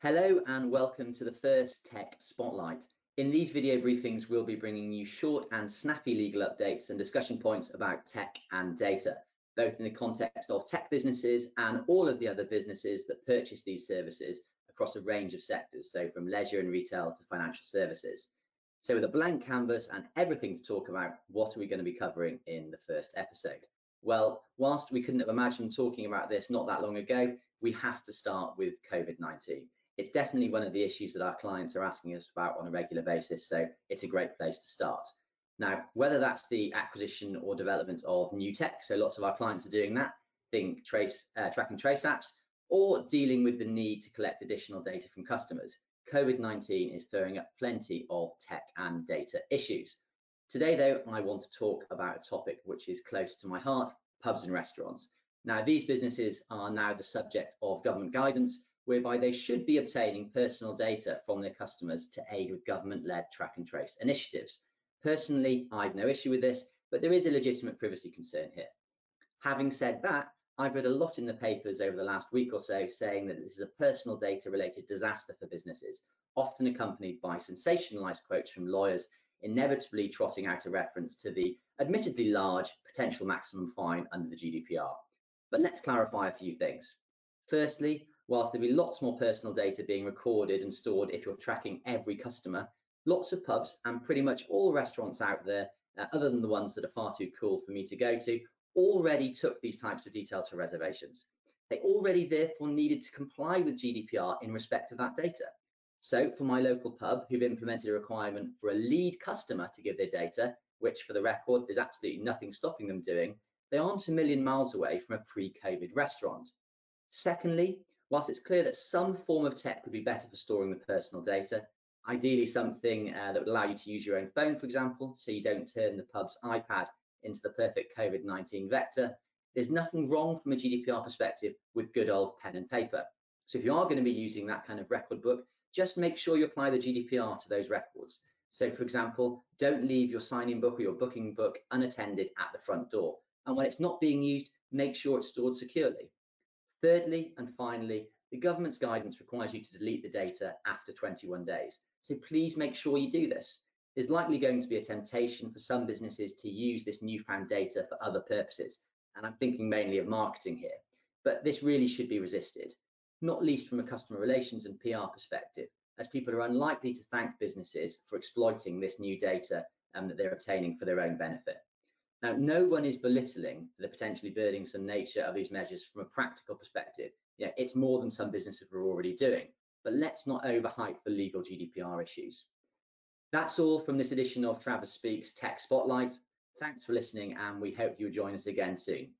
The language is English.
Hello and welcome to the first Tech Spotlight. In these video briefings, we'll be bringing you short and snappy legal updates and discussion points about tech and data, both in the context of tech businesses and all of the other businesses that purchase these services across a range of sectors, so from leisure and retail to financial services. So with a blank canvas and everything to talk about, what are we going to be covering in the first episode? Well, whilst we couldn't have imagined talking about this not that long ago, we have to start with COVID-19 it's definitely one of the issues that our clients are asking us about on a regular basis. So it's a great place to start. Now, whether that's the acquisition or development of new tech, so lots of our clients are doing that, think trace, uh, track and trace apps, or dealing with the need to collect additional data from customers, COVID-19 is throwing up plenty of tech and data issues. Today, though, I want to talk about a topic which is close to my heart, pubs and restaurants. Now, these businesses are now the subject of government guidance whereby they should be obtaining personal data from their customers to aid with government-led track and trace initiatives. Personally, I've no issue with this, but there is a legitimate privacy concern here. Having said that, I've read a lot in the papers over the last week or so saying that this is a personal data related disaster for businesses, often accompanied by sensationalized quotes from lawyers, inevitably trotting out a reference to the admittedly large potential maximum fine under the GDPR. But let's clarify a few things. Firstly, whilst there'll be lots more personal data being recorded and stored if you're tracking every customer, lots of pubs and pretty much all restaurants out there, uh, other than the ones that are far too cool for me to go to, already took these types of details for reservations. They already therefore needed to comply with GDPR in respect of that data. So for my local pub, who've implemented a requirement for a lead customer to give their data, which for the record, there's absolutely nothing stopping them doing, they aren't a million miles away from a pre-COVID restaurant. Secondly, whilst it's clear that some form of tech would be better for storing the personal data, ideally something uh, that would allow you to use your own phone, for example, so you don't turn the pub's iPad into the perfect COVID-19 vector, there's nothing wrong from a GDPR perspective with good old pen and paper. So if you are going to be using that kind of record book, just make sure you apply the GDPR to those records. So for example, don't leave your sign-in book or your booking book unattended at the front door. And when it's not being used, make sure it's stored securely. Thirdly, and finally, the government's guidance requires you to delete the data after 21 days. So please make sure you do this. There's likely going to be a temptation for some businesses to use this newfound data for other purposes. And I'm thinking mainly of marketing here, but this really should be resisted, not least from a customer relations and PR perspective, as people are unlikely to thank businesses for exploiting this new data um, that they're obtaining for their own benefit. Now, no one is belittling the potentially burdensome nature of these measures from a practical perspective. Know, it's more than some businesses are already doing, but let's not overhype the legal GDPR issues. That's all from this edition of Travers Smith's Tech Spotlight. Thanks for listening, and we hope you'll join us again soon.